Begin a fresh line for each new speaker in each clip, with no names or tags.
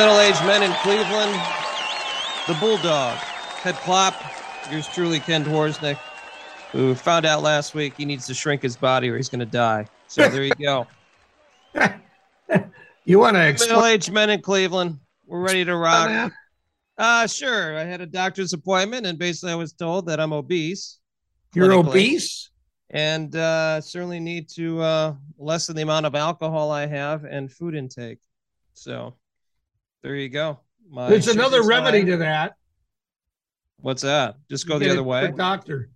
middle-aged men in Cleveland. The Bulldog, Ted Klopp, yours truly, Ken Dworsnik, who found out last week he needs to shrink his body or he's going to die. So there you go.
you want to explain?
Middle-aged men in Cleveland. We're ready to rock. Uh, sure. I had a doctor's appointment, and basically I was told that I'm obese.
You're obese?
And uh, certainly need to uh, lessen the amount of alcohol I have and food intake. So there you go.
My There's another remedy to that.
What's that? Just go the other way.
Doctor.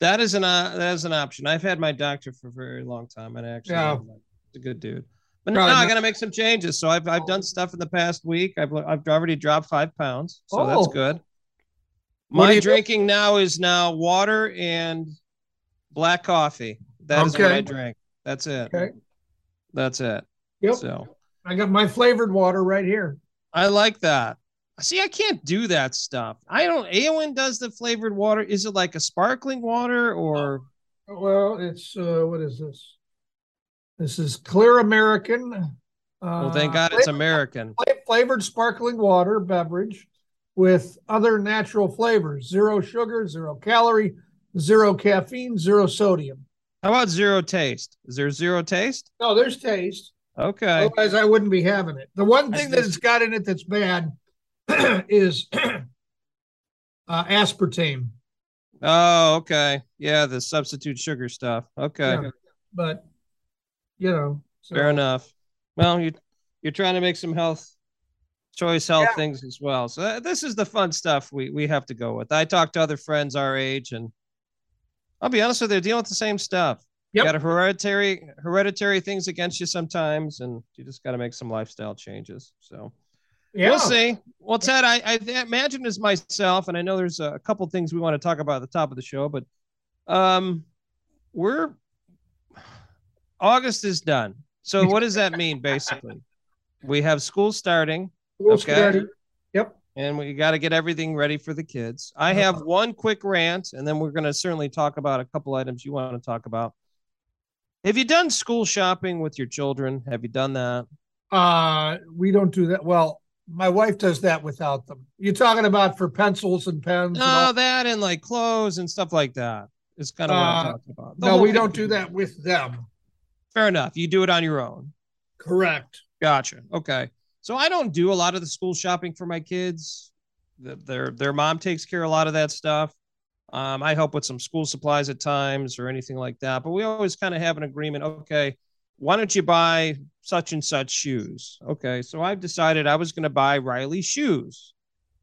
That is an uh, that is an option. I've had my doctor for a very long time, and I actually, yeah. a good dude. But now I got to make some changes. So I've I've done stuff in the past week. I've I've already dropped five pounds, so oh. that's good. My drinking do? now is now water and black coffee. That okay. is what I drink. That's it. Okay. That's it.
Yep. So I got my flavored water right here.
I like that. See, I can't do that stuff. I don't. Aowen does the flavored water. Is it like a sparkling water or?
Well, it's uh, what is this? This is clear American. Uh,
well, thank God it's American.
Flavored sparkling water beverage with other natural flavors: zero sugar, zero calorie, zero caffeine, zero sodium.
How about zero taste? Is there zero taste?
No, there's taste.
Okay.
Otherwise, I wouldn't be having it. The one thing that it's got in it that's bad is uh, aspartame.
Oh, okay. Yeah, the substitute sugar stuff. Okay. Yeah,
but you know,
so. fair enough. Well, you you're trying to make some health choice health yeah. things as well. So uh, this is the fun stuff we we have to go with. I talk to other friends our age, and I'll be honest with you, they're dealing with the same stuff. Yep. You got a hereditary hereditary things against you sometimes, and you just got to make some lifestyle changes. So yeah. we'll see. Well, Ted, I, I imagine as myself, and I know there's a couple things we want to talk about at the top of the show, but um, we're August is done. So what does that mean basically? We have school starting. School okay. Starting.
Yep.
And we got to get everything ready for the kids. I have one quick rant, and then we're going to certainly talk about a couple items you want to talk about. Have you done school shopping with your children? Have you done that?
Uh, we don't do that. Well, my wife does that without them. You're talking about for pencils and pens?
No, and that and like clothes and stuff like that is kind of what uh, I'm talking about.
The no, we don't do that with them.
Fair enough. You do it on your own.
Correct.
Gotcha. Okay. So I don't do a lot of the school shopping for my kids. Their their mom takes care of a lot of that stuff. Um, I help with some school supplies at times or anything like that. But we always kind of have an agreement. Okay, why don't you buy such and such shoes? Okay, so I've decided I was going to buy Riley shoes.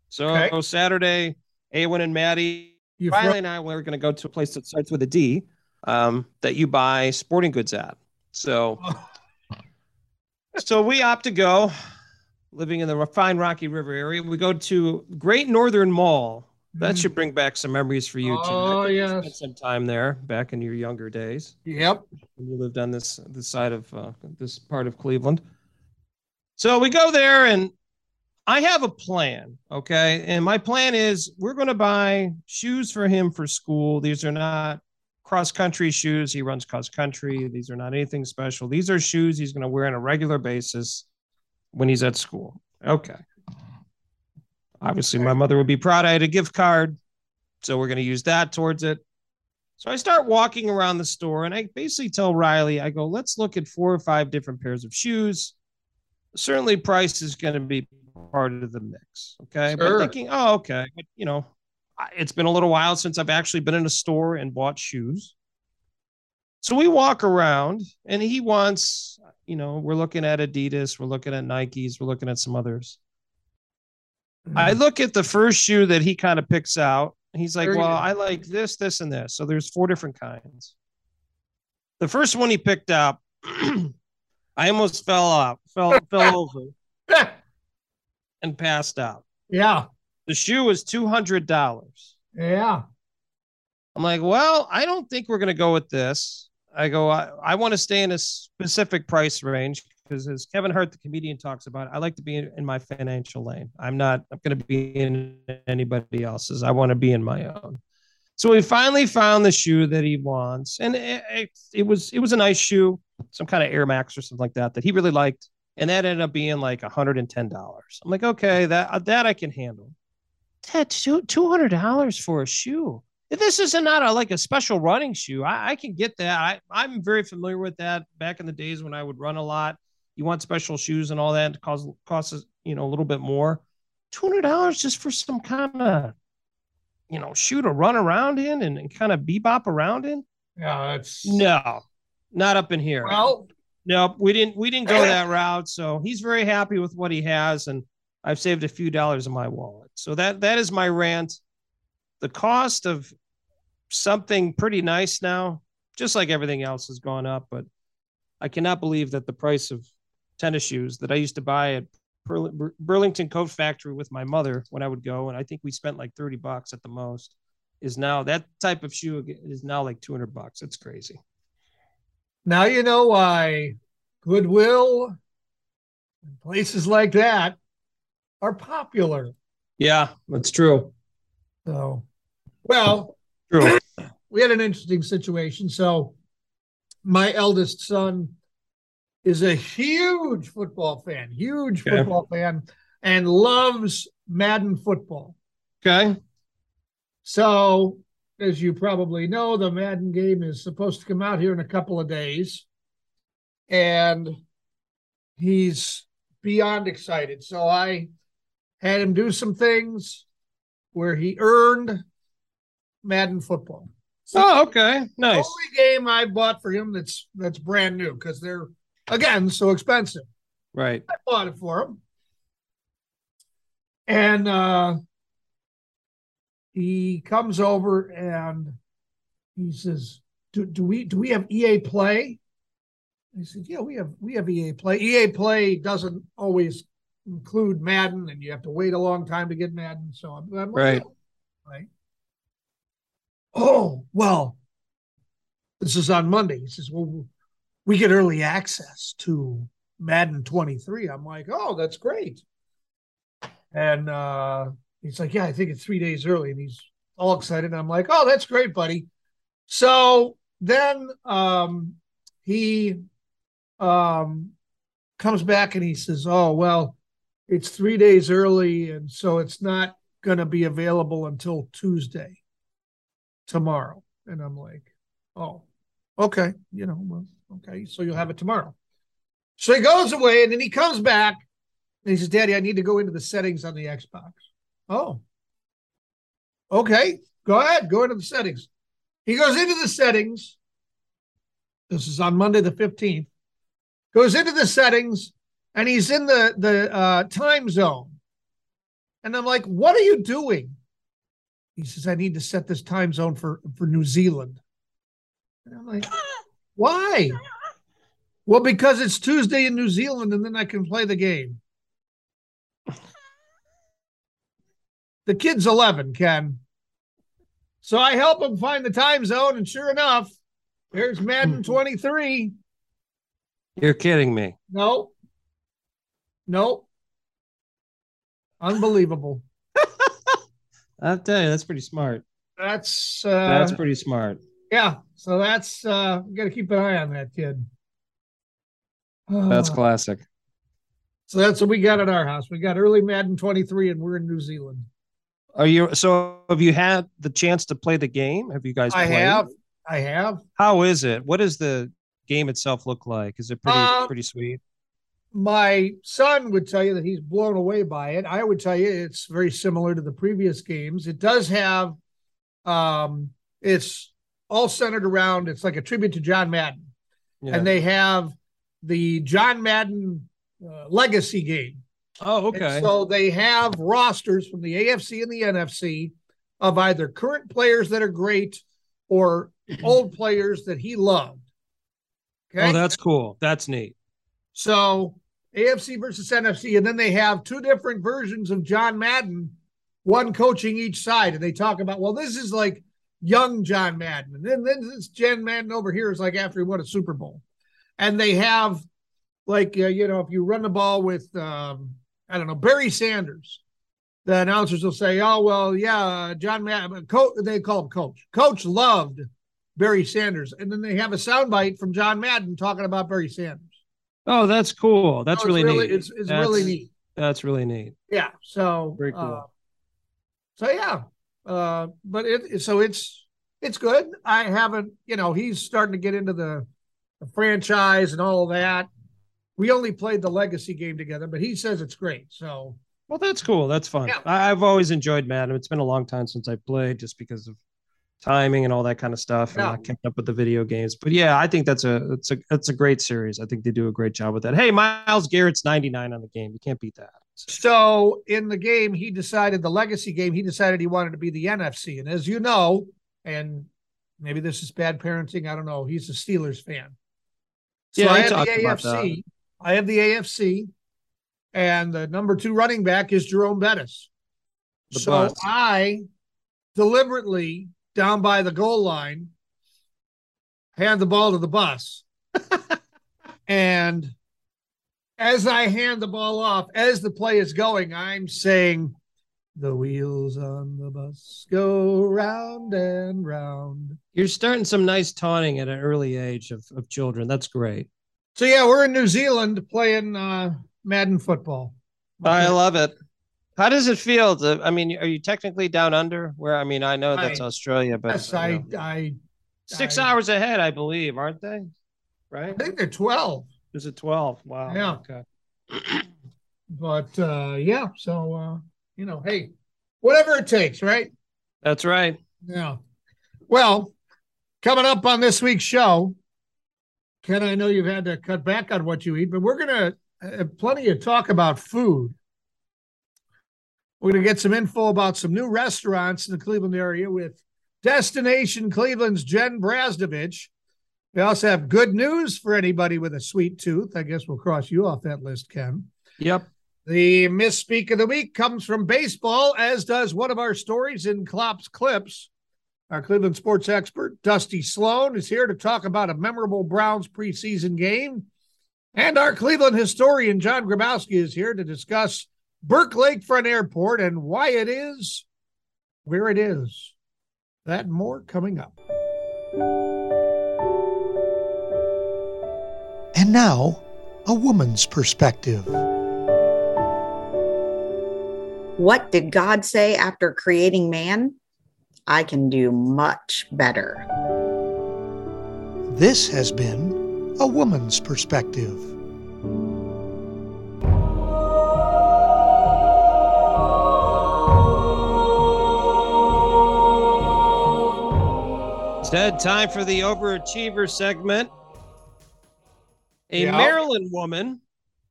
So okay. Saturday, Awen and Maddie, you Riley and I were going to go to a place that starts with a D um, that you buy sporting goods at. So, so we opt to go. Living in the fine Rocky River area, we go to Great Northern Mall that should bring back some memories for you too.
Oh yeah,
spent some time there back in your younger days.
Yep,
when you lived on this this side of uh, this part of Cleveland. So we go there, and I have a plan. Okay, and my plan is we're going to buy shoes for him for school. These are not cross country shoes. He runs cross country. These are not anything special. These are shoes he's going to wear on a regular basis when he's at school. Okay. Obviously, my mother would be proud I had a gift card. So we're going to use that towards it. So I start walking around the store and I basically tell Riley, I go, let's look at four or five different pairs of shoes. Certainly, price is going to be part of the mix. Okay. Sure. But thinking, oh, okay. But, you know, it's been a little while since I've actually been in a store and bought shoes. So we walk around and he wants, you know, we're looking at Adidas, we're looking at Nikes, we're looking at some others. I look at the first shoe that he kind of picks out. He's like, "Well, I like this, this, and this." So there's four different kinds. The first one he picked up, I almost fell off, fell fell over, and passed out.
Yeah.
The shoe was two hundred dollars.
Yeah.
I'm like, well, I don't think we're gonna go with this. I go, I, I want to stay in a specific price range because as Kevin Hart, the comedian, talks about, I like to be in, in my financial lane. I'm not I'm going to be in anybody else's. I want to be in my own. So we finally found the shoe that he wants, and it, it, it was it was a nice shoe, some kind of Air Max or something like that that he really liked. and that ended up being like $110. I'm like, okay, that that I can handle. Dad, $200 for a shoe. This is not a, like a special running shoe. I, I can get that. I, I'm very familiar with that back in the days when I would run a lot. You want special shoes and all that it costs costs you know a little bit more. $200 just for some kind of you know shoe to run around in and, and kind of bebop around in.
Yeah, that's
no, not up in here.
Well,
no, we didn't we didn't go that route. So he's very happy with what he has, and I've saved a few dollars in my wallet. So that that is my rant. The cost of something pretty nice now, just like everything else has gone up, but I cannot believe that the price of tennis shoes that I used to buy at Burlington Coat Factory with my mother when I would go, and I think we spent like 30 bucks at the most, is now that type of shoe is now like 200 bucks. It's crazy.
Now you know why Goodwill and places like that are popular.
Yeah, that's true.
So, well,
true.
We had an interesting situation. So, my eldest son is a huge football fan, huge okay. football fan, and loves Madden football.
Okay.
So, as you probably know, the Madden game is supposed to come out here in a couple of days. And he's beyond excited. So I had him do some things where he earned Madden football.
So oh, okay. Nice.
Only game I bought for him that's that's brand new because they're again so expensive.
Right.
I bought it for him. And uh he comes over and he says, do, do we do we have EA Play? I said, Yeah, we have we have EA Play. EA Play doesn't always include Madden, and you have to wait a long time to get Madden. So I'm, I'm
right.
Right. Oh well, this is on Monday. He says, Well, we get early access to Madden 23. I'm like, Oh, that's great. And uh He's like, yeah, I think it's three days early. And he's all excited. And I'm like, oh, that's great, buddy. So then um, he um, comes back and he says, oh, well, it's three days early. And so it's not going to be available until Tuesday, tomorrow. And I'm like, oh, okay. You know, well, okay. So you'll have it tomorrow. So he goes away and then he comes back and he says, Daddy, I need to go into the settings on the Xbox. Oh. Okay. Go ahead. Go into the settings. He goes into the settings. This is on Monday the 15th. Goes into the settings and he's in the the uh, time zone. And I'm like, "What are you doing?" He says, "I need to set this time zone for for New Zealand." And I'm like, "Why?" Well, because it's Tuesday in New Zealand and then I can play the game. The kid's 11, Ken. So I help him find the time zone, and sure enough, there's Madden hmm. 23.
You're kidding me.
No. No. Unbelievable.
I'll tell you, that's pretty smart.
That's uh,
that's pretty smart.
Yeah. So that's uh got to keep an eye on that kid.
That's classic.
So that's what we got at our house. We got early Madden 23 and we're in New Zealand.
Are you so? Have you had the chance to play the game? Have you guys?
I have. I have.
How is it? What does the game itself look like? Is it pretty uh, pretty sweet?
My son would tell you that he's blown away by it. I would tell you it's very similar to the previous games. It does have, um, it's all centered around. It's like a tribute to John Madden, yeah. and they have the John Madden uh, legacy game
Oh, okay.
And so they have rosters from the AFC and the NFC of either current players that are great or old players that he loved.
Okay. Oh, that's cool. That's neat.
So AFC versus NFC, and then they have two different versions of John Madden, one coaching each side, and they talk about, well, this is like young John Madden, and then, then this John Madden over here is like after he won a Super Bowl, and they have like uh, you know if you run the ball with um, I don't know, Barry Sanders, the announcers will say, "Oh well, yeah, John Madden, coach." They call him Coach. Coach loved Barry Sanders, and then they have a soundbite from John Madden talking about Barry Sanders.
Oh, that's cool. That's
So
really,
really
neat.
it's, it's
That's-
really neat.
That's really neat.
Yeah. So
Very cool.
uh, so yeah. Uh, but it so it's it's good. I haven't, you know, he's starting to get into the, the franchise and all that. We only played the legacy game together, but he says it's great. So
Well, that's cool. That's fun.
Yeah.
I, I've always enjoyed Madden. It's been a long time since I played, just because of timing and all that kind of stuff, and. I kept up with the video games. But yeah, I think that's a it's a it's a great series. I think they do a great job with that. Hey, Myles Garrett's ninety nine on the game. You can't beat that.
So in the game, he decided the legacy game, he decided he wanted to be the NFC. And as you know, and maybe this is bad parenting, I don't know. He's a Steelers fan. So
Yeah,
I have the AFC. I have the AFC, and the number two running back is Jerome Bettis.
The
so
bus.
I deliberately down by the goal line hand the ball to the bus. and as I hand the ball off, as the play is going, I'm saying, The wheels on the bus go round and round.
You're starting some nice taunting at an early age of, of children. That's great.
So, yeah, we're in New Zealand playing uh, Madden football.
I love it. How does it feel? To, I mean, are you technically down under? Where I mean, I know that's
I-
Australia, but
Yes,
you
I,
know,
I,
six
I-
hours ahead, I believe, aren't they? Right?
I think they're 12.
Is it twelve? Wow.
Yeah.
Okay.
But uh, yeah, so, uh, you know, hey, whatever it takes, right?
That's right.
Yeah. Well, coming up on this week's show, Ken, I know you've had to cut back on what you eat, but we're going to have plenty of talk about food. We're going to get some info about some new restaurants in the Cleveland area with Destination Cleveland's Jen Brazdovich. We also have good news for anybody with a sweet tooth. I guess we'll cross you off that list, Ken.
Yep.
The misspeak of the week comes from baseball, as does one of our stories in Klopp's Clips. Our Cleveland sports expert, Dusty Sloan, is here to talk about a memorable Browns preseason game. And our Cleveland historian, John Grabowski, is here to discuss Burke Lakefront Airport and why it is where it is. That and more coming up.
And now, a woman's perspective.
What did God say after creating man? I can do much better.
This has been a woman's perspective.
Ted, time for the overachiever segment. A
Yeah.
Maryland woman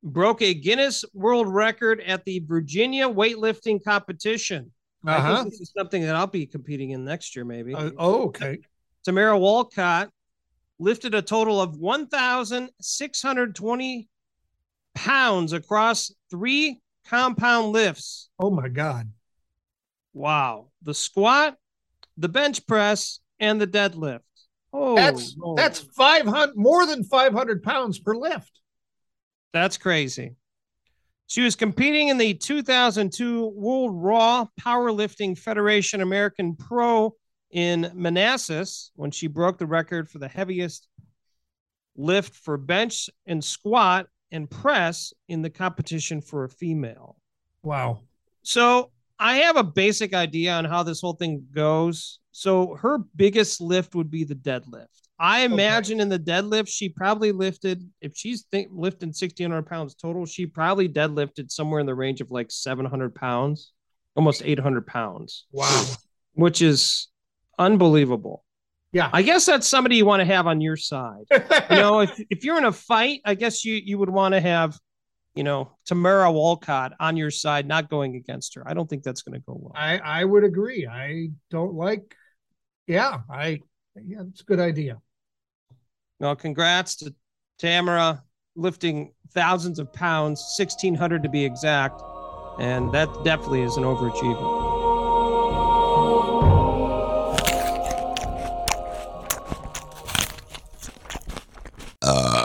broke a Guinness World Record at the Virginia weightlifting competition. I
Uh-huh.
think this is something that I'll be competing in next year, maybe.
Uh, oh, okay.
Tamara Walcott lifted a total of 1,620 pounds across three compound lifts.
Oh, my God.
Wow. The squat, the bench press, and the deadlift. Oh,
That's
Lord.
that's 500 more than 500 pounds per lift.
That's crazy. She was competing in the 2002 World Raw Powerlifting Federation American Pro in Manassas when she broke the record for the heaviest lift for bench and squat and press in the competition for a female.
Wow.
So I have a basic idea on how this whole thing goes. So her biggest lift would be the deadlift. I imagine in the deadlift, she probably lifted, if she's think, lifting 1,600 pounds total, she probably deadlifted somewhere in the range of like 700 pounds, almost 800 pounds,
Wow.
which is unbelievable.
Yeah.
I guess that's somebody you want to have on your side. You know, if, if you're in a fight, I guess you, you would want to have, you know, Tamara Walcott on your side, not going against her. I don't think that's going to go well.
I I would agree. I don't like. Yeah, I. Yeah, it's a good idea.
Well, congrats to Tamara lifting thousands of pounds, 1,600 to be exact. And that definitely is an overachievement.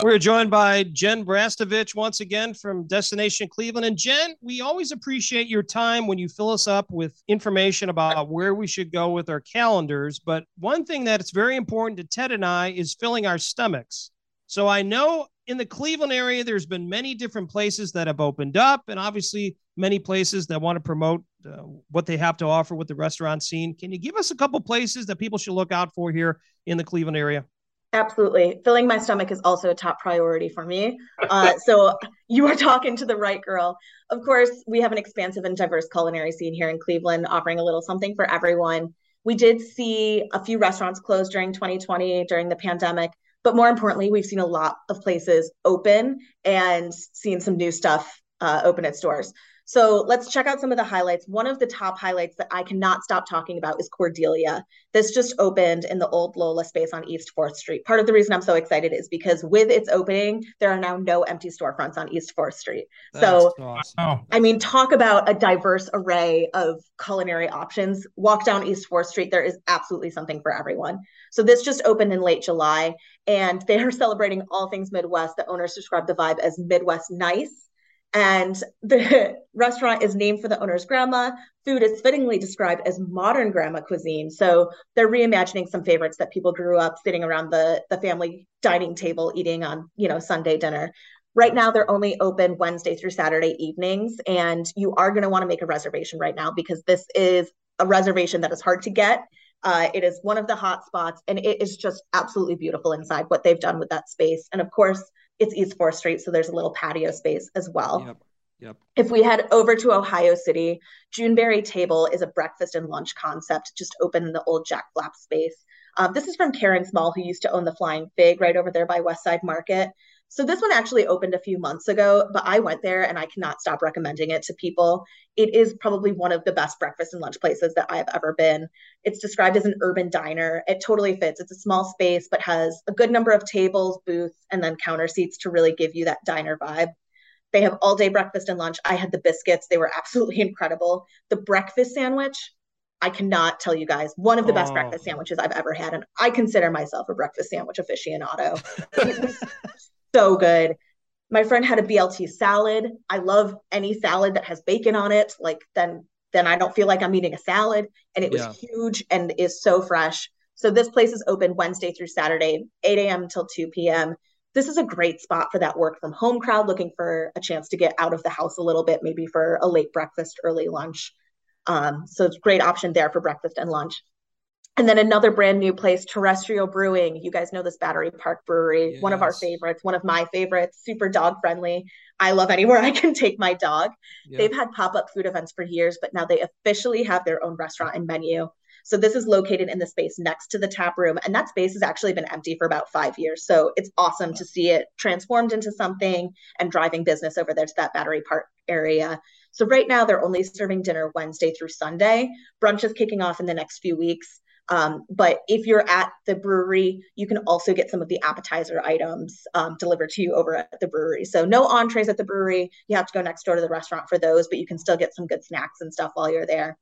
We're joined by Jen Brastovich once again from Destination Cleveland. And Jen, we always appreciate your time when you fill us up with information about where we should go with our calendars. But one thing that is very important to Ted and I is filling our stomachs. So I know in the Cleveland area, there's been many different places that have opened up, and obviously many places that want to promote uh, what they have to offer with the restaurant scene. Can you give us a couple places that people should look out for here in the Cleveland area?
Absolutely. Filling my stomach is also a top priority for me. Uh, so you are talking to the right girl. Of course, we have an expansive and diverse culinary scene here in Cleveland, offering a little something for everyone. We did see a few restaurants close during 2020 during the pandemic, but more importantly, we've seen a lot of places open and seen some new stuff uh, open its stores. So let's check out some of the highlights. One of the top highlights that I cannot stop talking about is Cordelia. This just opened in the old Lola space on East 4th Street. Part of the reason I'm so excited is because with its opening, there are now no empty storefronts on East 4th Street. That's so, awesome. I mean, talk about a diverse array of culinary options. Walk down East 4th Street, there is absolutely something for everyone. So this just opened in late July, and they are celebrating all things Midwest. The owners describe the vibe as Midwest nice and the restaurant is named for the owner's grandma. Food is fittingly described as modern grandma cuisine. So they're reimagining some favorites that people grew up sitting around the, the family dining table eating on, you know, Sunday dinner. Right now, they're only open Wednesday through Saturday evenings. And you are going to want to make a reservation right now because this is a reservation that is hard to get. Uh, it is one of the hot spots and it is just absolutely beautiful inside what they've done with that space. And of course, it's East 4th Street, so there's a little patio space as well.
Yep. Yep.
If we head over to Ohio City, Juneberry Table is a breakfast and lunch concept just open in the old Jack Flap space. Um, this is from Karen Small, who used to own the Flying Fig right over there by West Side Market. So this one actually opened a few months ago, but I went there and I cannot stop recommending it to people. It is probably one of the best breakfast and lunch places that I've ever been. It's described as an urban diner. It totally fits. It's a small space, but has a good number of tables, booths, and then counter seats to really give you that diner vibe. They have all day breakfast and lunch. I had the biscuits, they were absolutely incredible. The breakfast sandwich, I cannot tell you guys one of the best oh. breakfast sandwiches I've ever had. And I consider myself a breakfast sandwich aficionado. so good. My friend had a BLT salad. I love any salad that has bacon on it. Like then then I don't feel like I'm eating a salad. And it was yeah. huge and is so fresh. So this place is open Wednesday through Saturday, 8 a.m. until 2 p.m. This is a great spot for that work from home crowd looking for a chance to get out of the house a little bit, maybe for a late breakfast, early lunch. Um, so it's a great option there for breakfast and lunch. And then another brand new place, Terrestrial Brewing. You guys know this Battery Park Brewery, yes. one of our favorites, one of my favorites, super dog friendly. I love anywhere I can take my dog. They've had pop up food events for years, but now they officially have their own restaurant and menu. So this is located in the space next to the tap room, and that space has actually been empty for about five years. So it's awesome to see it transformed into something and driving business over there to that Battery Park area. So right now they're only serving dinner Wednesday through Sunday. Brunch is kicking off in the next few weeks. Um, but if you're at the brewery, you can also get some of the appetizer items um, delivered to you over at the brewery. So no entrees at the brewery. You have to go next door to the restaurant for those, but you can still get some good snacks and stuff while you're there.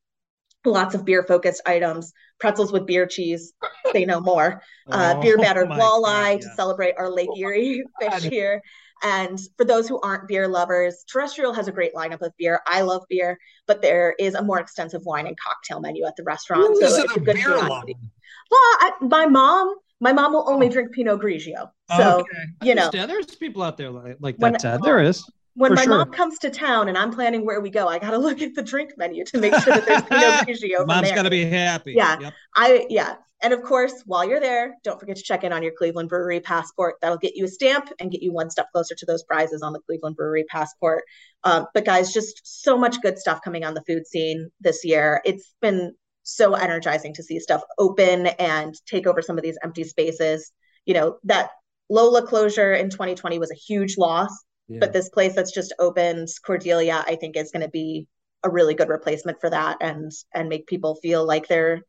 Lots of beer focused items, pretzels with beer cheese, say no more. Uh, oh, beer battered walleye God, yeah. to celebrate our Lake Erie fish here. And for those who aren't beer lovers, Terrestrial has a great lineup of beer. I love beer, but there is a more extensive wine and cocktail menu at the restaurant.
Who so it's a, a good beer lover?
Well, I, my mom, my mom will only drink Pinot Grigio. So, okay. you know,
there's people out there like, like that, Ted. There is
when my sure. mom comes to town and I'm planning where we go, I got to look at the drink menu to make sure that there's Pinot Grigio.
Mom's got to be happy.
Yeah, yep. I yeah, and of course, while you're there, don't forget to check in on your Cleveland Brewery passport. That'll get you a stamp and get you one step closer to those prizes on the Cleveland Brewery passport. Um, but guys, just so much good stuff coming on the food scene this year. It's been so energizing to see stuff open and take over some of these empty spaces. You know that Lola closure in 2020 was a huge loss yeah. But this place that's just opened, Cordelia, I think is going to be a really good replacement for that and and make people feel like they're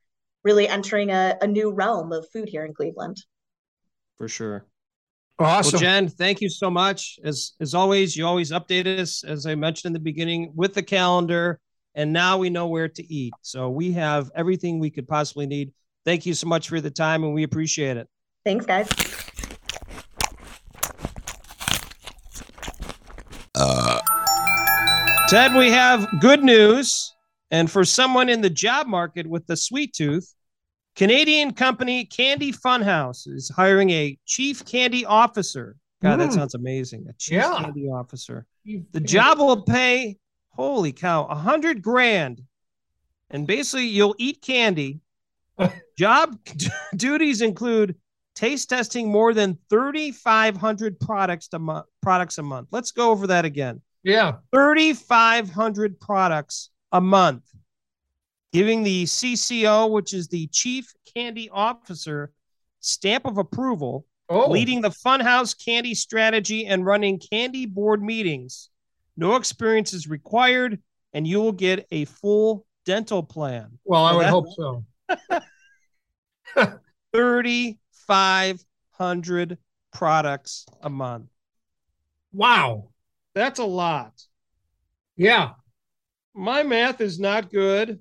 really entering a, a new realm of food here in Cleveland.
For sure.
Awesome.
Well, Jen, thank you so much. As as always, you always update us, as I mentioned in the beginning, with the calendar. And now we know where to eat. So we have everything we could possibly need. Thank you so much for the time and we appreciate it.
Thanks, guys.
Ted, we have good news. And for someone in the job market with the sweet tooth, Canadian company Candy Funhouse is hiring a chief candy officer God, that
Mm.
sounds amazing. A chief
Yeah.
candy officer. The job will pay, holy cow, a hundred grand. And basically, you'll eat candy. job duties include taste testing more than 3,500 products a month. Products a month. Let's go over that again.
Yeah.
3,500 products a month, giving the CCO, which is the Chief Candy Officer, stamp of approval,
Oh,
leading the Funhouse candy strategy and running candy board meetings. No experience is required, and you will get a full dental plan.
well, I would hope so.
3,500 products a month.
Wow.
That's a lot.
Yeah.
my math is not good,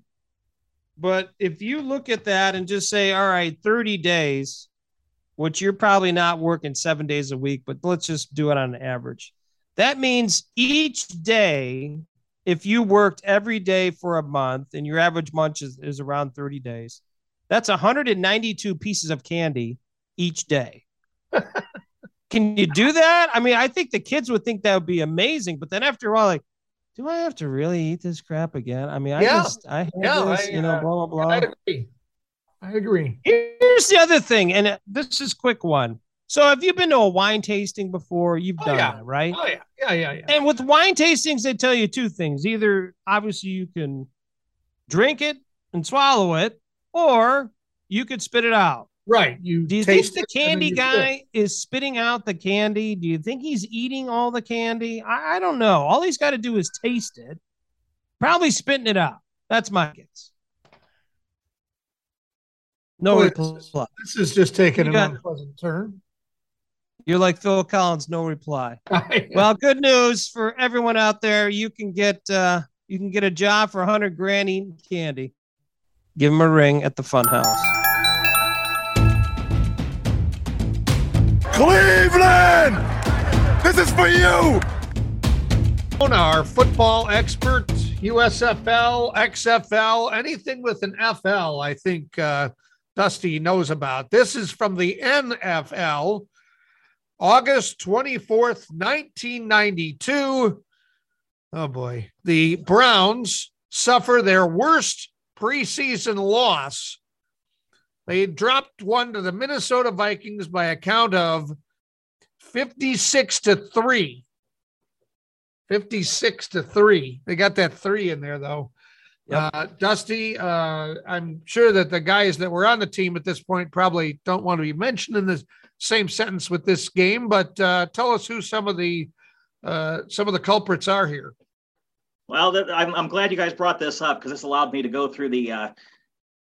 but if you look at that and just say, all right, 30 days, which you're probably not working seven days a week, but let's just do it on average. That means each day, if you worked every day for a month and your average month is, is around 30 days, that's 192 pieces of candy each day. Can you do that? I mean, I think the kids would think that would be amazing, but then after a while, like, do I have to really eat this crap again? I mean, I
Yeah.
just I have
Yeah,
this,
I,
you know,
uh,
blah blah
I agree. I agree.
Here's the other thing, and uh, this is quick one. So, have you been to a wine tasting before? You've
Oh,
done
yeah.
that, right?
Oh yeah. Yeah. Yeah. Yeah.
And with wine tastings, they tell you two things: either obviously you can drink it and swallow it, or you could spit it out.
Right. You
Do you think the
it and then
candy guy is spitting out the candy? Do you think he's eating all the candy? I, I don't know. All he's got to do is taste it, probably spitting it out. That's my guess. No
Well,
reply.
This is just taking
You
an unpleasant turn.
You're like Phil Collins, no reply. Well, good news for everyone out there. You can get uh you can get a job for 100 grand eating candy. Give him a ring at the fun house.
Cleveland! This is for you!
Our football expert, USFL, XFL, anything with an FL, I think uh, Dusty knows about. This is from the NFL, August 24th, 1992. Oh boy. The Browns suffer their worst preseason loss. They dropped one to the Minnesota Vikings by a count of 56 to 3. 56 to 3. They got that 3 in there though.
Yep.
Uh, Dusty, uh, I'm sure that the guys that were on the team at this point probably don't want to be mentioned in the same sentence with this game, but uh, tell us who some of the uh, some of the culprits are here.
Well, I'm, I'm glad you guys brought this up because this allowed me to go through the uh,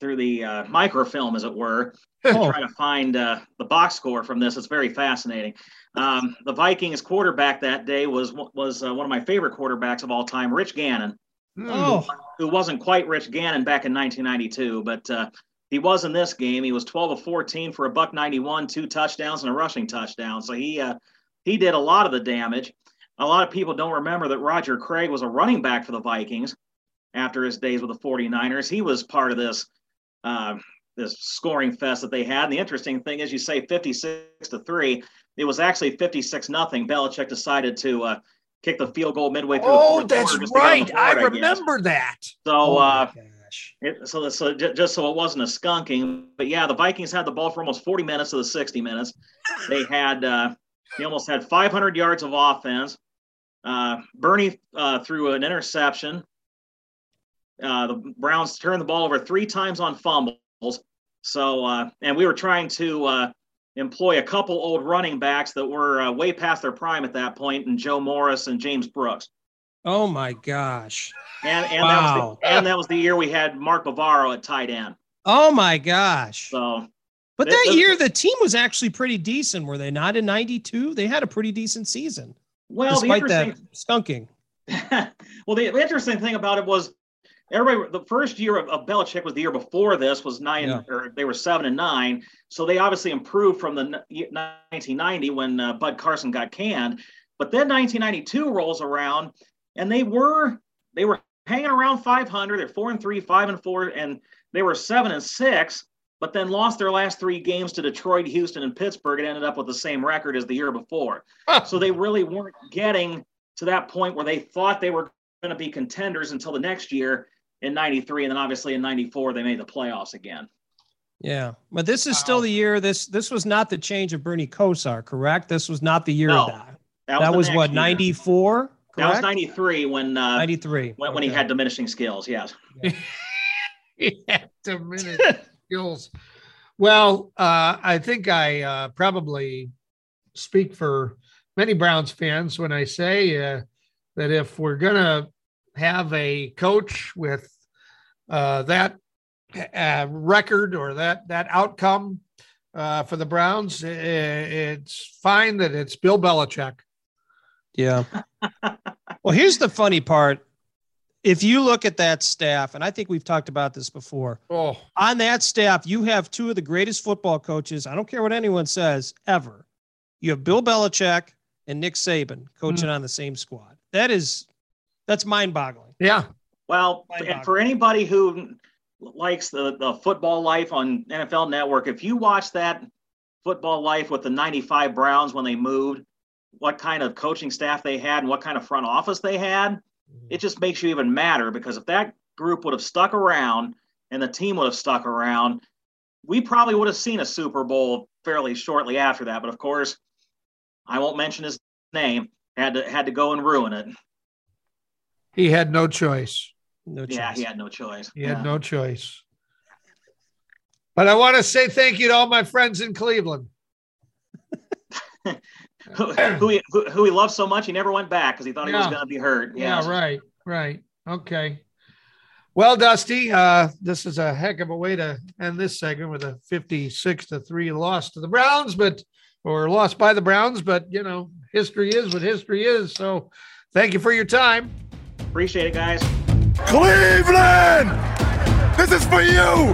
through the uh, microfilm, as it were, and
Oh.
try to find uh, the box score from this. It's very fascinating. Um, the Vikings quarterback that day was was uh, one of my favorite quarterbacks of all time, Rich Gannon.
Oh,
who wasn't quite Rich Gannon back in 1992, but uh, he was in this game. He was 12 of 14 for a buck 91, two touchdowns and a rushing touchdown. So he uh, he did a lot of the damage. A lot of people don't remember that Roger Craig was a running back for the Vikings after his days with the 49ers. He was part of this uh, this scoring fest that they had. And the interesting thing is, you say 56 to three. It was actually 56 nothing. Belichick decided to uh, kick the field goal midway through.
Oh, that's
quarter just to get on
right. I remember that.
So,
oh
uh, it, so, so ju- just so it wasn't a skunking, but yeah, the Vikings had the ball for almost 40 minutes of the 60 minutes. They had, uh, they almost had 500 yards of offense. Uh, Bernie uh, threw an interception. Uh, the Browns turned the ball over three times on fumbles. So, uh, and we were trying to uh, employ a couple old running backs that were uh, way past their prime at that point, and Joe Morris and James Brooks.
Oh my gosh.
And and
Wow.
that was the, and that was the year we had Mark Bavaro at tight end.
Oh my gosh.
So
But
Th-
that
th-
year the team was actually pretty decent, were they not in 92? They had a pretty decent season.
well,
despite that skunking.
well, the interesting thing about it was everybody. The first year of, of Belichick was the year before this was nine,
Yeah.
or they were seven and nine. So they obviously improved from the 1990 when uh, Bud Carson got canned. But then 1992 rolls around, and they were they were hanging around 500. They're four and three, five and four, and they were seven and six. but then lost their last three games to Detroit, Houston, and Pittsburgh and ended up with the same record as the year before. so they really weren't getting to that point where they thought they were going to be contenders until the next year in 93 and then obviously in 94 they made the playoffs again.
Yeah, but this is still the year. This this was not the change of Bernie Kosar, correct? This was not the year
No,
of that.
That
That,
was, the
was, what ninety four.
That was 93 when uh,
93.
when, when he had diminishing skills. Yes.
yeah, diminished skills. Well, uh, I think I uh, probably speak for many Browns fans when I say uh, that if we're going to have a coach with uh, that uh, record or that that outcome uh, for the Browns, it's fine that it's Bill Belichick.
Yeah. well, here's the funny part. If you look at that staff, and I think we've talked about this before,
Oh,
on that staff, you have two of the greatest football coaches. I don't care what anyone says ever. You have Bill Belichick and Nick Saban coaching on the same squad. That is, that's mind boggling.
yeah.
Well, and for anybody who likes the, the football life on NFL Network, if you watch that football life with the 95 Browns when they moved, what kind of coaching staff they had and what kind of front office they had, it just makes you even madder because if that group would have stuck around and the team would have stuck around, we probably would have seen a Super Bowl fairly shortly after that. But of course, I won't mention his name. Had to had to go and ruin it.
He had no choice.
No
Yeah, he had no choice.
He had no choice. But I want to say thank you to all my friends in Cleveland.
who, who, he, who, who he loved so much he never went back because he thought he was going to be hurt.
Yeah,
Yes.
right, right. Okay. Well, Dusty, uh, this is a heck of a way to end this segment with a 56 to 3 loss to the Browns, but or lost by the Browns, but you know, history is what history is. So thank you for your time.
Appreciate it, guys.
Cleveland! This is for you!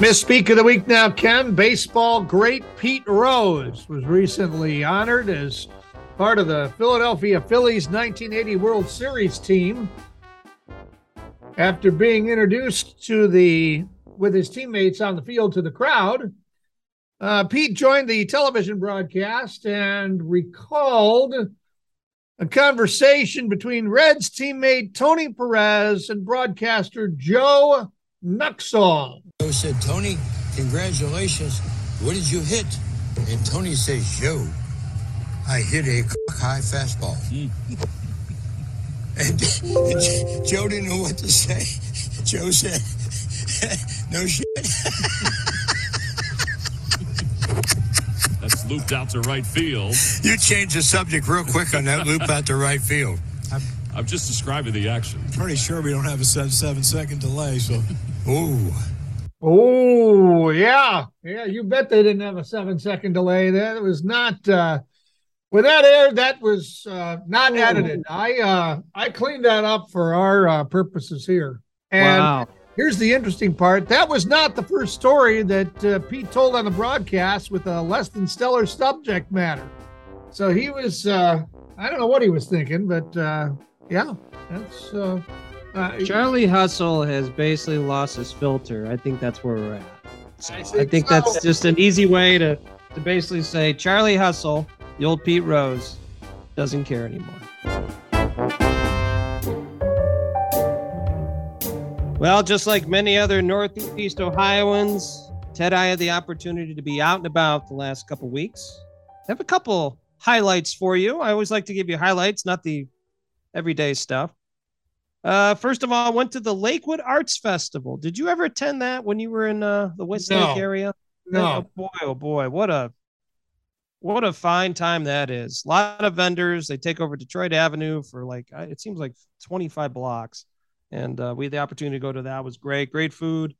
Misspeak of the week now, Ken. Baseball great Pete Rose was recently honored as part of the Philadelphia Phillies 1980 World Series team. After being introduced to the with his teammates on the field to the crowd, uh, Pete joined the television broadcast and recalled a conversation between Reds teammate Tony Perez and broadcaster Joe Nuxhall.
Joe said, Tony, congratulations. What did you hit? And Tony says, Joe, I hit a high fastball. and Joe didn't know what to say. Joe said, no shit.
That's looped out to right field.
You changed the subject real quick on that loop out to right field.
I'm just describing the action.
Pretty sure we don't have a seven, seven second delay, so.
Ooh.
Oh, yeah. Yeah, you bet they didn't have a seven second delay. That was not uh when that aired, that was uh not edited. I uh I cleaned that up for our uh, purposes here. And
wow.
Here's the interesting part. That was not the first story that uh, Pete told on the broadcast with a less than stellar subject matter. So he was uh I don't know what he was thinking, but uh yeah, that's uh, uh
Charlie Hustle has basically lost his filter. I think that's where we're at. So I
think
think
so.
that's just an easy way to, to basically say Charlie Hustle, the old Pete Rose, doesn't care anymore.
Well, just like many other Northeast Ohioans, Ted, I had the opportunity to be out and about the last couple weeks. I have a couple highlights for you. I always like to give you highlights, not the everyday stuff. Uh, first of all, I went to the Lakewood Arts Festival. Did you ever attend that when you were in uh, the Westlake
No.
area?
No.
Oh boy, oh boy, what a what a fine time that is. A lot of vendors. They take over Detroit Avenue for like uh, it seems like 25 blocks, and uh, we had the opportunity to go to that. It was great, great food.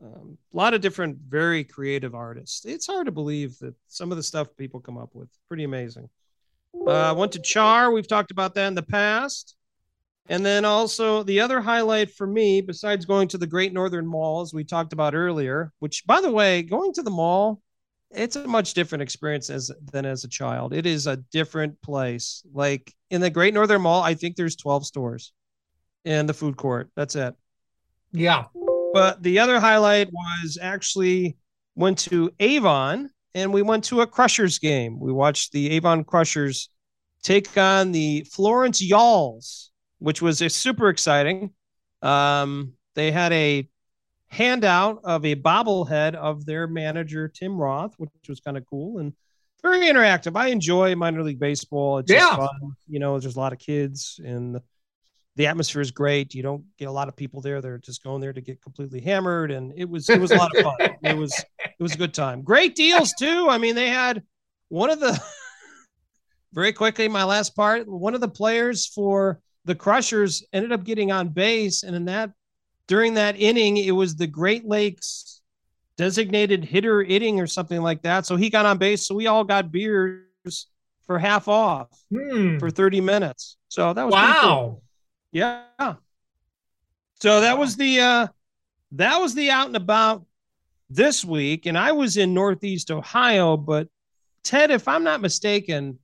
Um, a lot of different, very creative artists. It's hard to believe that some of the stuff people come up with, pretty amazing. Uh, went to Char. We've talked about that in the past. And then also the other highlight for me, besides going to the Great Northern Mall, as we talked about earlier, which by the way, going to the mall, it's a much different experience as than as a child. It is a different place. Like in the Great Northern Mall, I think there's 12 stores in the food court. That's it.
Yeah.
But the other highlight was actually went to Avon and we went to a Crushers game. We watched the Avon Crushers take on the Florence Yalls, which was a super exciting. Um, they had a handout of a bobblehead of their manager Tim Roth, which was kind of cool and very interactive. I enjoy minor league baseball. It's
Yeah.
fun. You know, there's a lot of kids and the atmosphere is great. You don't get a lot of people there. They're just going there to get completely hammered. And it was it was a lot of fun. It was it was a good time. Great deals too. I mean, they had one of the very quickly, my last part, one of the players for the Crushers ended up getting on base. And in that during that inning, it was the Great Lakes designated hitter inning or something like that. So he got on base. So we all got beers for half off
Hmm.
for 30 minutes. So that was pretty cool. Yeah. So that was the uh that was the out and about this week. And I was in Northeast Ohio, but Ted, if I'm not mistaken,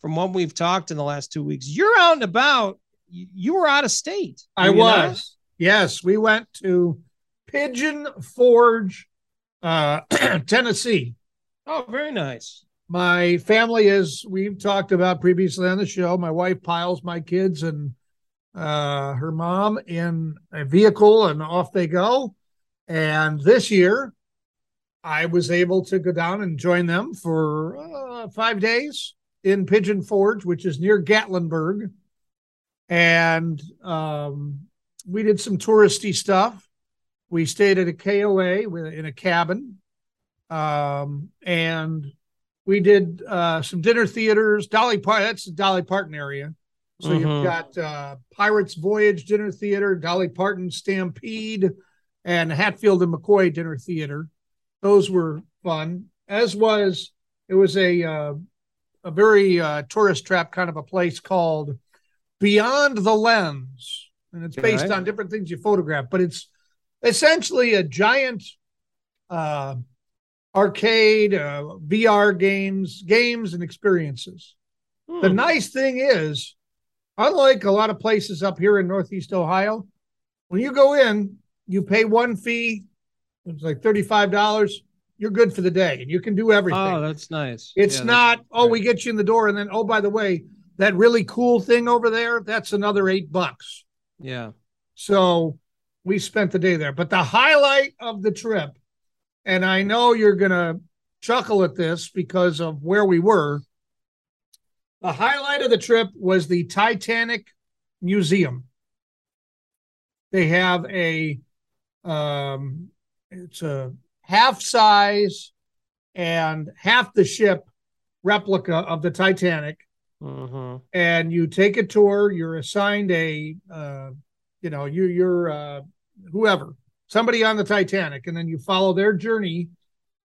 from what we've talked in the last two weeks, you're out and about. You were out of state.
I
you not?
was. Yes, we went to Pigeon Forge, uh, Tennessee.
Oh, very nice.
My family is, we've talked about previously on the show. My wife piles my kids and uh, her mom in a vehicle, and off they go. And this year, I was able to go down and join them for uh, five days in Pigeon Forge, which is near Gatlinburg. And um, we did some touristy stuff. We stayed at a KOA in a cabin. Um, and we did uh, some dinner theaters. Dolly Parton, that's the Dolly Parton area. So
Mhm.
you've got uh, Pirates Voyage Dinner Theater, Dolly Parton Stampede, and Hatfield and McCoy Dinner Theater. Those were fun. As was it was a uh, a very uh, tourist trap kind of a place called Beyond the Lens, and it's based
Okay.
on different things you photograph, but it's essentially a giant uh, arcade, uh, VR games, games and experiences. The
Hmm.
nice thing is, unlike a lot of places up here in Northeast Ohio, when you go in, you pay one fee, it's like $35. You're good for the day and you can do oh, everything.
Oh, that's nice.
It's
Yeah,
not, oh, we get you in the door, and then, oh, by the way, that really cool thing over there, that's another eight bucks.
Yeah.
So we spent the day there. But the highlight of the trip, and I know you're going to chuckle at this because of where we were. The highlight of the trip was the Titanic Museum. They have a, um, it's a half size and half the ship replica of the Titanic
Mhm.
and you take a tour. You're assigned a, uh, you know, you you're uh, whoever, somebody on the Titanic, and then you follow their journey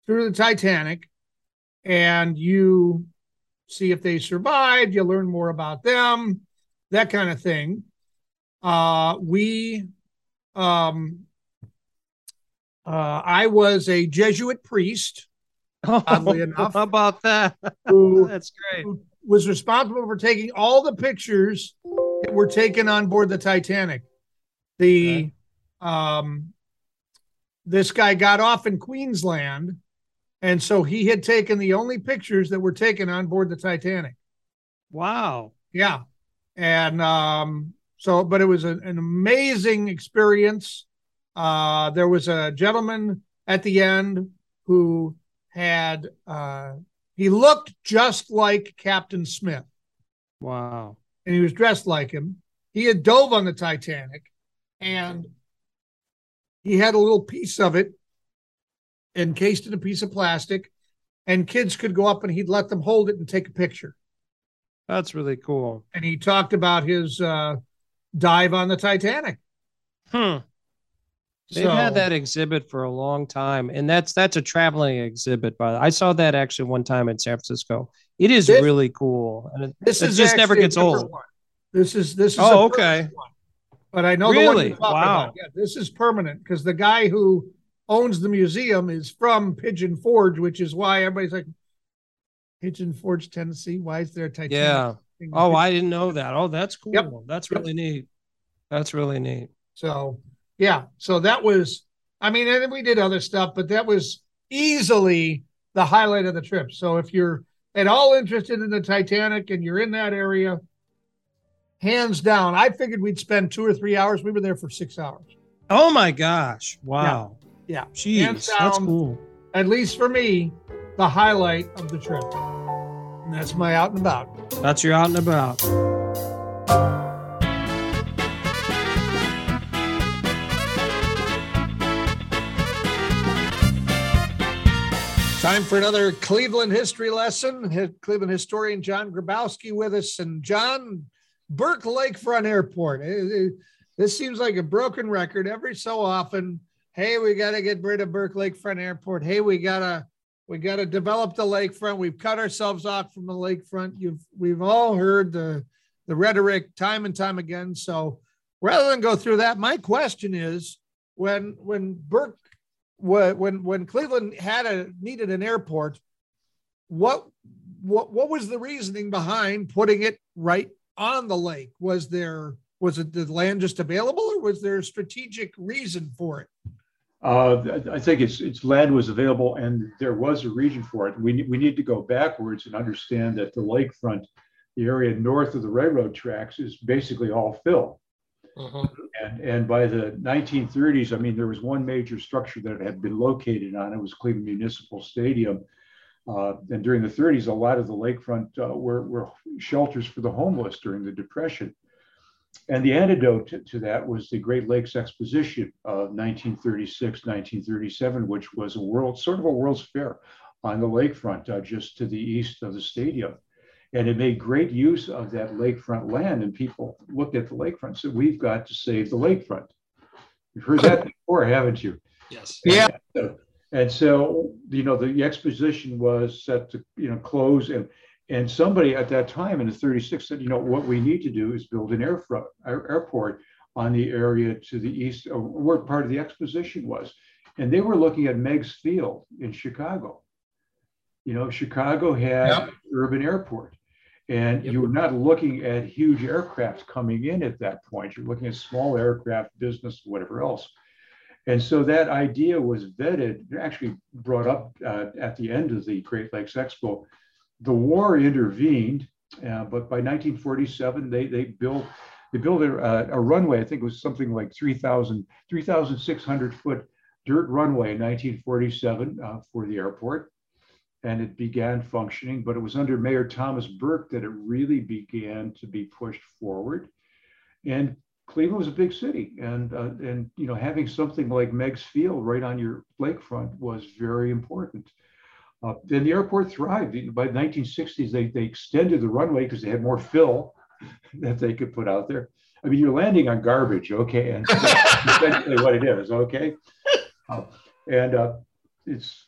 through the Titanic, and you see if they survived. You learn more about them, that kind of thing. Uh, we, um, uh, I was a Jesuit priest, oddly enough,
How about that?
who
That's great.
who was responsible for taking all the pictures that were taken on board the Titanic. The um this guy got off in Queensland and so he had taken the only pictures that were taken on board the Titanic.
Wow.
Yeah. And um so but it was a- an amazing experience. Uh there was a gentleman at the end who had uh he looked just like Captain Smith
Wow.
and he was dressed like him. He had dove on the Titanic and he had a little piece of it encased in a piece of plastic, and kids could go up and he'd let them hold it and take a picture.
That's really cool.
And he talked about his uh, dive on the Titanic.
Hmm. They've
So-
had that exhibit for a long time, and that's that's a traveling exhibit. By the I saw that actually one time in San Francisco. It is
This-
really cool, and it,
This
it
is
just never gets old.
one. This is this is
Oh, okay.
one. But I know the one
Really? Wow.
about. Yeah, this is permanent because the guy who owns the museum is from Pigeon Forge, which is why everybody's like Pigeon Forge, Tennessee. Why is there a Titanic?
Yeah. Oh, I didn't know that. Oh, that's cool.
Yep.
That's
Yep.
really neat. That's really neat.
So Yeah. So that was, I mean, and we did other stuff, but that was easily the highlight of the trip. So if you're at all interested in the Titanic and you're in that area, hands down, I figured we'd spend two or three hours. We were there for six hours.
Oh my gosh! Wow.
Yeah.
Jeez,
Hands
that's
um,
cool.
At least for me, the highlight of the trip. And that's my out and about.
That's your out and about.
Time for another Cleveland history lesson. Cleveland historian John Grabowski with us. And John, Burke Lakefront Airport. It- it- this seems like a broken record every so often. Hey, we got to get rid of Burke Lakefront Airport. Hey, we gotta we gotta develop the lakefront. We've cut ourselves off from the lakefront. You've we've all heard the the rhetoric time and time again. So rather than go through that, my question is when when Burke when when Cleveland had a needed an airport, what what what was the reasoning behind putting it right on the lake? Was there was it the land just available, or was there a strategic reason for it?
Uh, I think it's, it's land was available and there was a region for it. We, we need to go backwards and understand that the lakefront, the area north of the railroad tracks is basically all fill. And, and by the 1930s, I mean, there was one major structure that had been located on it was Cleveland Municipal Stadium. Uh, and during the 30s, a lot of the lakefront uh, were, were shelters for the homeless during the Depression. And the antidote to, to that was the Great Lakes Exposition of 1936, 1937, which was a world, sort of a World's Fair on the lakefront, uh, just to the east of the stadium. And it made great use of that lakefront land. And people looked at the lakefront and said, we've got to save the lakefront. You've heard that before, haven't you?
Yes.
Yeah.
So- And so, you know, the exposition was set to, you know, close and, and somebody at that time in the 36 said, you know, what we need to do is build an airport on the area to the east, of where part of the exposition was. And they were looking at Meigs Field in Chicago. You know, Chicago had
Yep.
urban airport. And you were not looking at huge aircraft coming in at that point. You're looking at small aircraft, business, whatever else. And so that idea was vetted, actually brought up uh, at the end of the Great Lakes Expo. The war intervened, uh, but by 1947, they, they built they built a, a runway. I think it was something like 3,000, 3,600 foot dirt runway in 1947 uh, for the airport. And it began functioning, but it was under Mayor Thomas Burke that it really began to be pushed forward. And Cleveland was a big city, and uh, and you know having something like Meigs Field right on your lakefront was very important. Uh, then the airport thrived. By the 1960s, they, they extended the runway because they had more fill that they could put out there. I mean, you're landing on garbage, okay, and essentially what it is, okay. Uh, and uh, it's,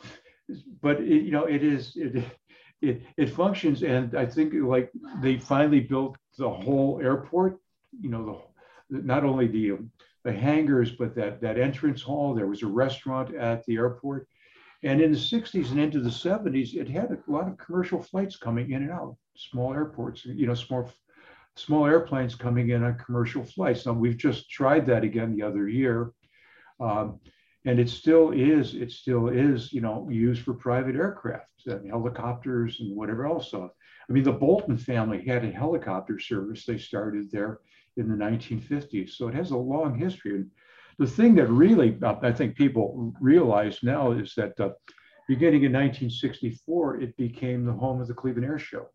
it's- but it, you know, it is it it it functions, and I think like they finally built the whole airport. You know, the not only the the hangars, but that that entrance hall. There was a restaurant at the airport, and in the 60s and into the 70s, it had a lot of commercial flights coming in and out. Small airports, you know, small small airplanes coming in on commercial flights. Now we've just tried that again the other year. Um, and it still is, it still is, you know, used for private aircraft and helicopters and whatever else. So, I mean, the Bolton family had a helicopter service they started there in the 1950s. So it has a long history. And the thing that really, I think people realize now is that uh, beginning in 1964, it became the home of the Cleveland Air Show.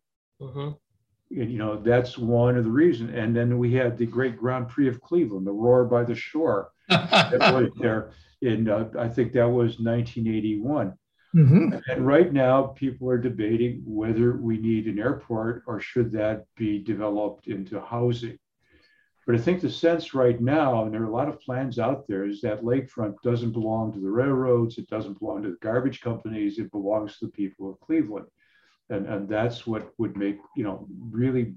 And, you know, that's one of the reasons. And then we had the great Grand Prix of Cleveland, the Roar by the Shore, that was there in, uh, I think that was 1981.
Mhm.
And right now, people are debating whether we need an airport or should that be developed into housing. But I think the sense right now, and there are a lot of plans out there, is that lakefront doesn't belong to the railroads, it doesn't belong to the garbage companies, it belongs to the people of Cleveland. And, and that's what would make, you know, really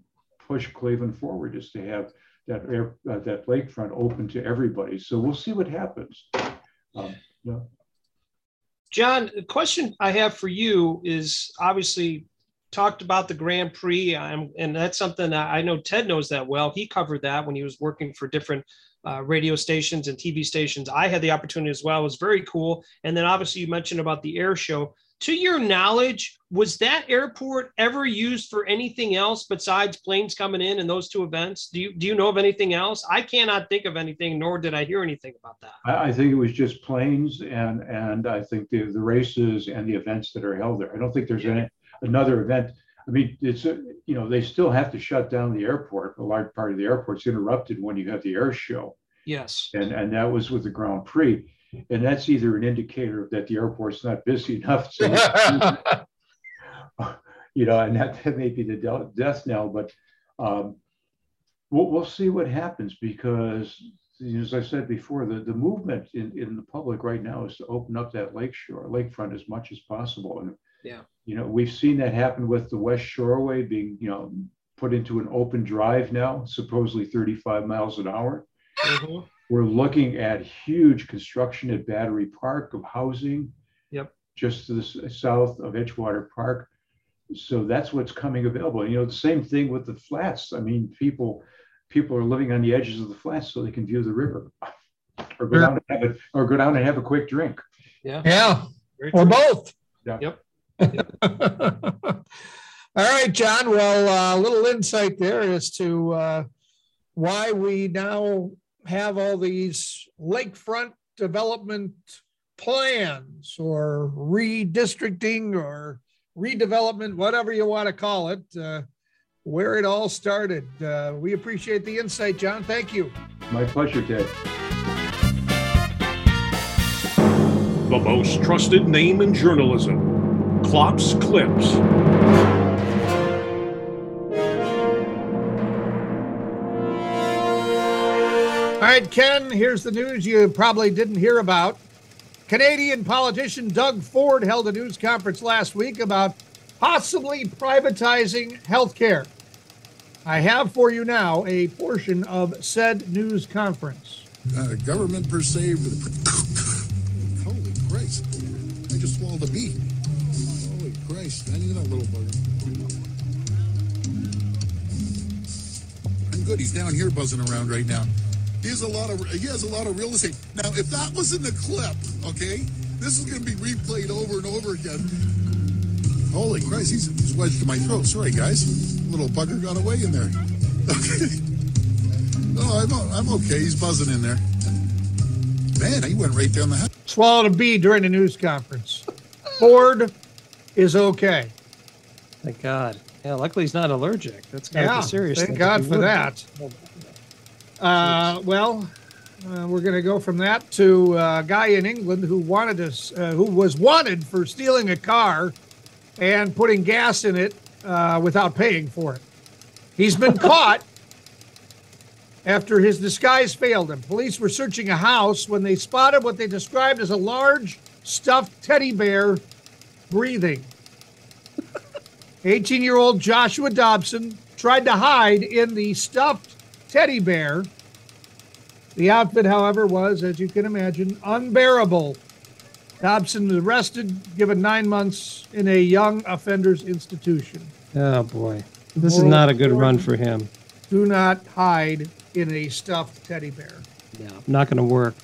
push Cleveland forward is to have that air, uh, that lakefront open to everybody. So we'll see what happens. Um, know,
John, the question I have for you is obviously
talked about the Grand Prix, um, and that's something I I know Ted knows that well. He covered that when he was working for different uh, radio stations and TV stations. I had the opportunity as well. It was very cool. And then obviously you mentioned about the air show. To your knowledge, was that airport ever used for anything else besides planes coming in and those two events? Do you do you know of anything else? I cannot think of anything, nor did I hear anything about that.
I, I think it was just planes and, and I think the, the races and the events that are held there. I don't think there's any, another event. I mean, it's, a- you know, they still have to shut down the airport. A large part of the airport's interrupted when you have the air show.
Yes.
And, and that was with the Grand Prix. And that's either an indicator that the airport's not busy enough. to- You know, and that, that may be the death knell, but um, we'll, we'll see what happens because, as I said before, the, the movement in, in the public right now is to open up that lake shore, lakefront as much as possible. And,
Yeah.
You know, we've seen that happen with the West Shoreway being, you know, put into an open drive now, supposedly 35 miles an hour.
Mhm.
We're looking at huge construction at Battery Park of housing.
Yep.
Just to the south of Edgewater Park. So that's what's coming available. You know, the same thing with the flats. I mean, people, people are living on the edges of the flats so they can view the river. Or go down and have a, or go down and have a quick drink.
Yeah.
Yeah,
Very
or
true.
both.
Yeah.
Yep.
All right, John. Well, a little insight there as to uh, why we now have all these lakefront development plans or redistricting or redevelopment, whatever you want to call it, uh, where it all started. Uh, we appreciate the insight, John. Thank you.
My pleasure, Ted.
The most trusted name in journalism. Klopp's Clips.
All right, Ken, here's the news you probably didn't hear about. Canadian politician Doug Ford held a news conference last week about possibly privatizing health care. I have for you now a portion of said news conference.
uh, government per se. Holy Christ! I just swallowed a bee. That little bugger. I'm good. He's down here buzzing around right now. He has a lot of he has a lot of real estate. Now, if that was in the clip, okay, this is going to be replayed over and over again. Holy Christ! He's, he's wedged to my throat. Sorry, guys. Little bugger got away in there. Okay. No, I'm, I'm okay. He's buzzing in there. Man, he went right down the house.
Swallowed a bee during the news conference. Ford is okay.
Thank God. Yeah, luckily he's not allergic. That's
Yeah,
of serious.
thank. God for that. Uh, well, uh, we're going to go from that to a guy in England who wanted us, uh, who was wanted for stealing a car and putting gas in it uh, without paying for it. He's been caught after his disguise failed him. Police were searching a house when they spotted what they described as a large stuffed teddy bear breathing. 18 year old Joshua Dobson tried to hide in the stuffed teddy bear. The outfit, however, was, as you can imagine, unbearable. Dobson was arrested, given nine months in a young offenders institution.
Oh boy, this is not a good run for him.
Do not hide in a stuffed teddy bear.
Yeah, not going to work.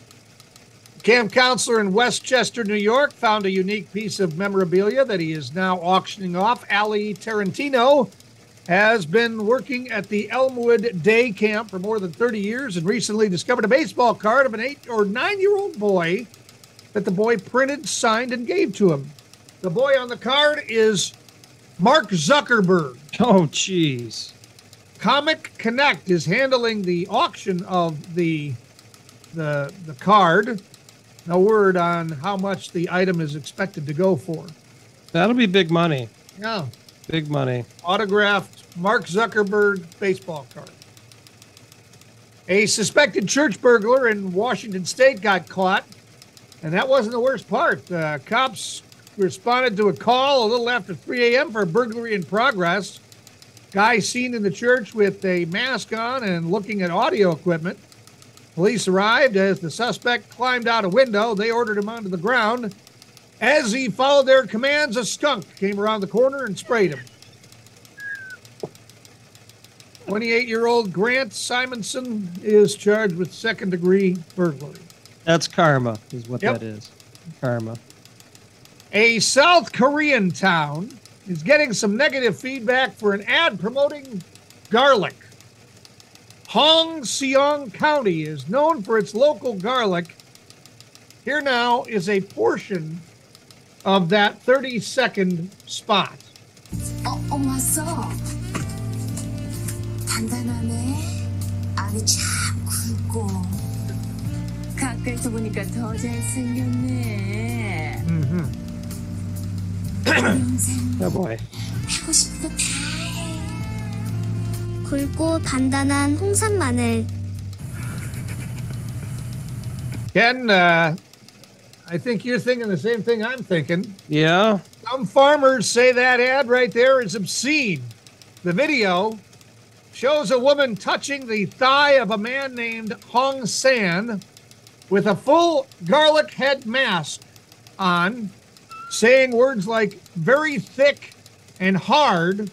Camp counselor in Westchester, New York, found a unique piece of memorabilia that he is now auctioning off. Ali Tarantino has been working at the Elmwood Day Camp for more than 30 years and recently discovered a baseball card of an eight or nine year old boy that the boy printed, signed, and gave to him. The boy on the card is Mark Zuckerberg.
Oh, jeez.
Comic Connect is handling the auction of the the the card. No word on how much the item is expected to go for.
That'll be big money.
Yeah,
Big money.
autographed Mark Zuckerberg baseball card. A suspected church burglar in Washington State got caught, and that wasn't the worst part. Uh, cops responded to a call a little after 3 a.m. for a burglary in progress. Guy seen in the church with a mask on and looking at audio equipment. Police arrived as the suspect climbed out a window. They ordered him onto the ground. As he followed their commands, a skunk came around the corner and sprayed him. 28-year-old Grant Simonson is charged with second-degree burglary.
That's karma, is what
Yep.
that is. Karma.
A South Korean town is getting some negative feedback for an ad promoting garlic. Hong Seong County is known for its local garlic. Here now is a portion of that 30 second spot.
어, 어머 왔어. 단단하네. 안이 참 굵고. 가까이서 보니까 더 잘생겼네. 인생
Oh boy.
하고 싶은 거다
굵고 단단한 홍산 마늘.
Ken, uh, I think you're thinking the same thing I'm thinking.
Yeah.
Some farmers say that ad right there is obscene. The video shows a woman touching the thigh of a man named Hong San with a full garlic head mask on, saying words like very thick and hard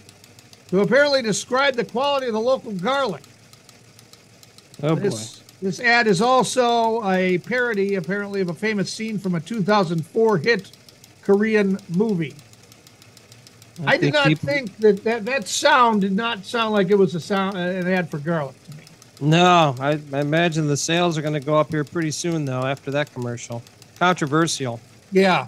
to apparently describe the quality of the local garlic.
Oh boy.
This, this ad is also a parody, apparently, of a famous scene from a 2004 hit Korean movie. I, did not
people-
think that, that that sound did not sound like it was a sound uh, an ad for garlic to me.
No, I, I imagine the sales are going to go up here pretty soon, though, after that commercial. Controversial.
Yeah.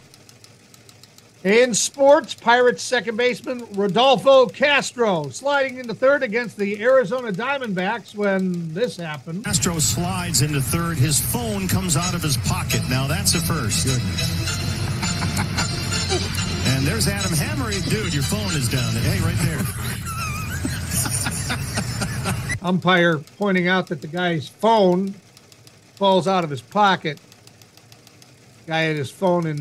In sports, Pirates second baseman Rodolfo Castro sliding into third against the Arizona Diamondbacks when this happened.
Castro slides into third. His phone comes out of his pocket. Now that's a first. and there's Adam Hamari. Dude, your phone is down there. Hey, right there.
umpire pointing out that the guy's phone falls out of his pocket. Guy had his phone in,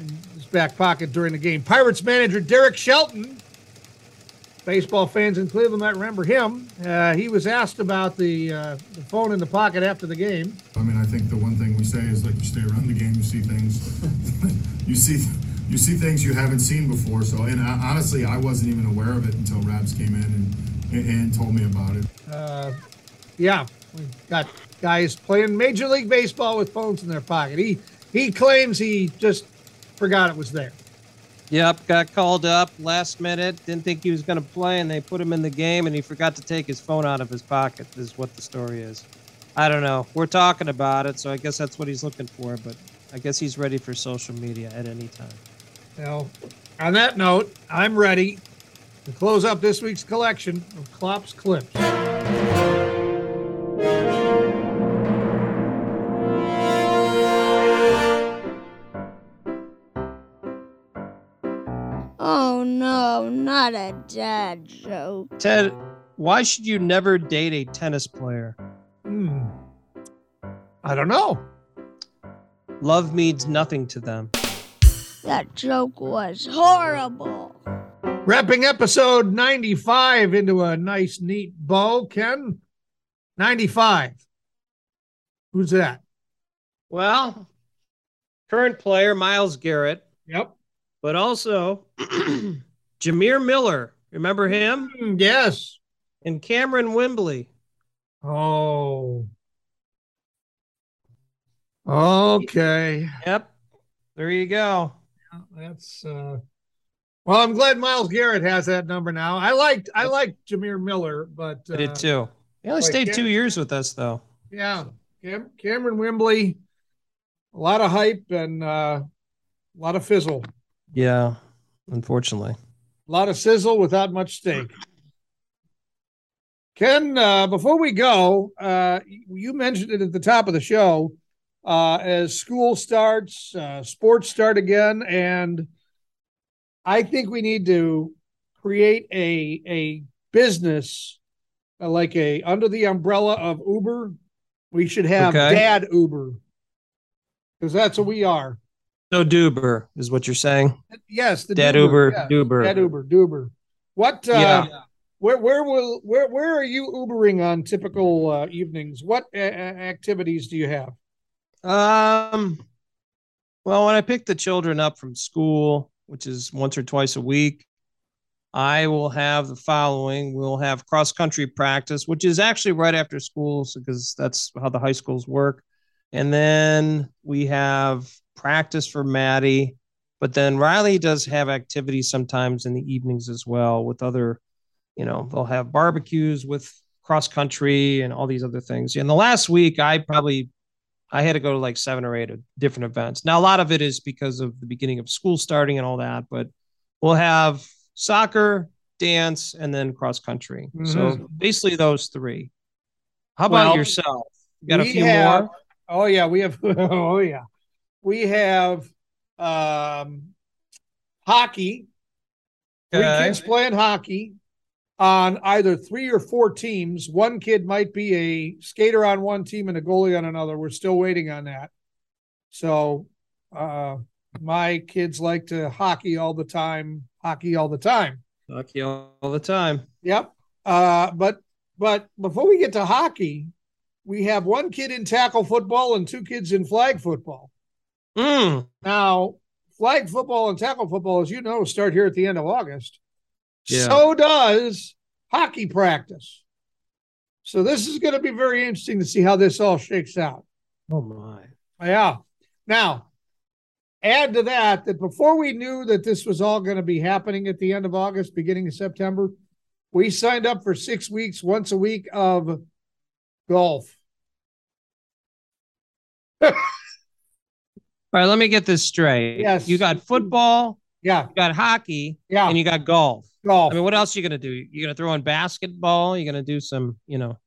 in his back pocket during the game. Pirates manager Derek Shelton, baseball fans in Cleveland might remember him. Uh, he was asked about the, uh, the phone in the pocket after the game.
I mean, I think the one thing we say is like you stay around the game, you see things, you see, you see things you haven't seen before. So, and I, honestly, I wasn't even aware of it until Rabs came in and and told me about it.
Uh, yeah, we got guys playing Major League Baseball with phones in their pocket. He he claims he just forgot it was there.
Yep, got called up last minute. Didn't think he was going to play, and they put him in the game, and he forgot to take his phone out of his pocket. Is what the story is. I don't know. We're talking about it, so I guess that's what he's looking for. But I guess he's ready for social media at any time.
Well, on that note, I'm ready to close up this week's collection of Klopp's clips.
Not a dad joke.
Ted, why should you never date a tennis player?
Hmm. I don't know.
Love means nothing to them.
That joke was horrible.
Wrapping episode 95 into a nice, neat bow, Ken. 95. Who's that?
Well, current player Myles Garrett.
Yep.
But also Jamir Miller. Remember him?
Mm, Yes.
And Kamerion Wimbley.
Oh. Okay.
Yep. There you go.
That's uh well, I'm glad Myles Garrett has that number now. I liked I liked Jamir Miller, but uh,
I did too. He only stayed
Cam-
two years with us though.
Yeah. Cam- Kamerion Wimbley, a lot of hype and uh, a lot of fizzle.
Yeah, unfortunately.
A lot of sizzle without much steak. Ken, uh, before we go, uh, you mentioned it at the top of the show. Uh, as school starts, uh, sports start again, and I think we need to create a a business uh, like a under the umbrella of Uber. We should have
Okay.
Dad Uber because that's what we are.
So Duber is what you're saying.
Yes, the
Dad
Duber,
Uber,
yeah.
Duber.
Dad Uber, Duber. What? Uh,
Yeah.
Where where will where where are you Ubering on typical uh, evenings? What uh, activities do you have?
Um, well, when I pick the children up from school, which is once or twice a week, I will have the following. We'll have cross country practice, which is actually right after school because that's how the high schools work. And then we have practice for Maddie. But then Riley does have activities sometimes in the evenings as well with other, you know, they'll have barbecues with cross country and all these other things. And the last week, I probably I had to go to like seven or eight different events. Now, a lot of it is because of the beginning of school starting and all that, but we'll have soccer, dance, and then cross country. Mm-hmm. So basically, those three. How about well, yourself? You got a few
have,
more?
Oh, yeah. We have, oh, yeah. We have um, hockey. Three okay. kids playing hockey on either three or four teams. One kid might be a skater on one team and a goalie on another. We're still waiting on that. So uh, my kids like to hockey all the time, hockey all the time.
Hockey all, all the time.
Yep. Uh, but but before we get to hockey, we have one kid in tackle football and two kids in flag football.
Mm.
Now, flag football and tackle football, as you know, start here at the end of August. Yeah. So does hockey practice. So this is going to be very interesting to see how this all shakes out.
Oh my.
Yeah. Now, add to that that before we knew that this was all going to be happening at the end of August, beginning of September, we signed up for six weeks, once a week of golf.
all right, let me get this straight.
Yes.
You got football.
Yeah.
You got hockey.
Yeah.
And you got golf.
Golf.
I mean, what else are you gonna do? You're gonna throw in basketball. You're gonna do some, you know,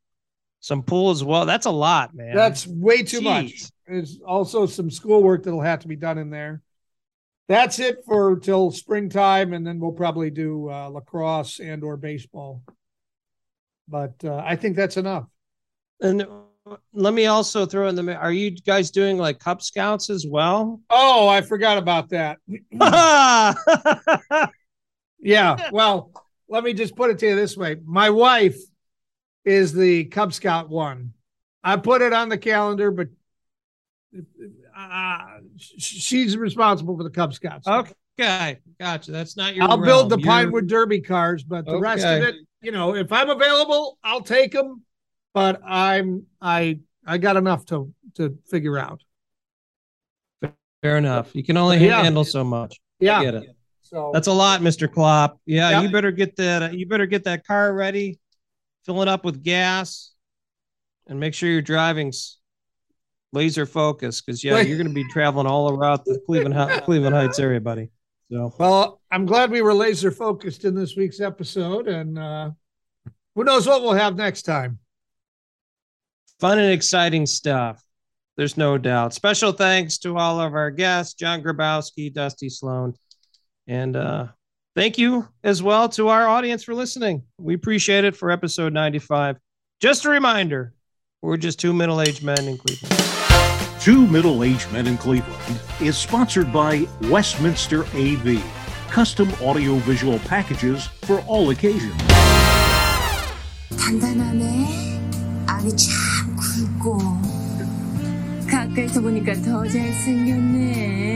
some pool as well. That's a lot, man.
That's way too Jeez. much. There's also some schoolwork that'll have to be done in there. That's it for till springtime, and then we'll probably do uh, lacrosse and or baseball. But uh, I think that's enough.
And let me also throw in the. Are you guys doing like Cub Scouts as well?
Oh, I forgot about that. Yeah. Well, let me just put it to you this way. My wife is the Cub Scout one. I put it on the calendar, but uh, she's responsible for the Cub Scouts.
Okay. Gotcha. That's not your.
I'll
realm.
build the
You're...
Pinewood Derby cars, but the okay. rest of it, you know, if I'm available, I'll take them. But I'm I I got enough to to figure out.
Fair enough. You can only yeah. handle so much.
Yeah.
I get it.
So
that's a lot, Mr. Klopp. Yeah, yeah, you better get that. You better get that car ready, fill it up with gas, and make sure your driving's laser focused. Because yeah, you're going to be traveling all around the Cleveland Cleveland Heights area, buddy. So
well, I'm glad we were laser focused in this week's episode, and uh, who knows what we'll have next time.
Fun and exciting stuff. There's no doubt. Special thanks to all of our guests, John Grabowski, Dusty Sloan. And uh, thank you as well to our audience for listening. We appreciate it for episode 95. Just a reminder we're just two middle aged men in Cleveland.
Two Middle Aged Men in Cleveland is sponsored by Westminster AV, custom audio visual packages for all occasions.
굵고 가까이서 보니까 더 잘생겼네.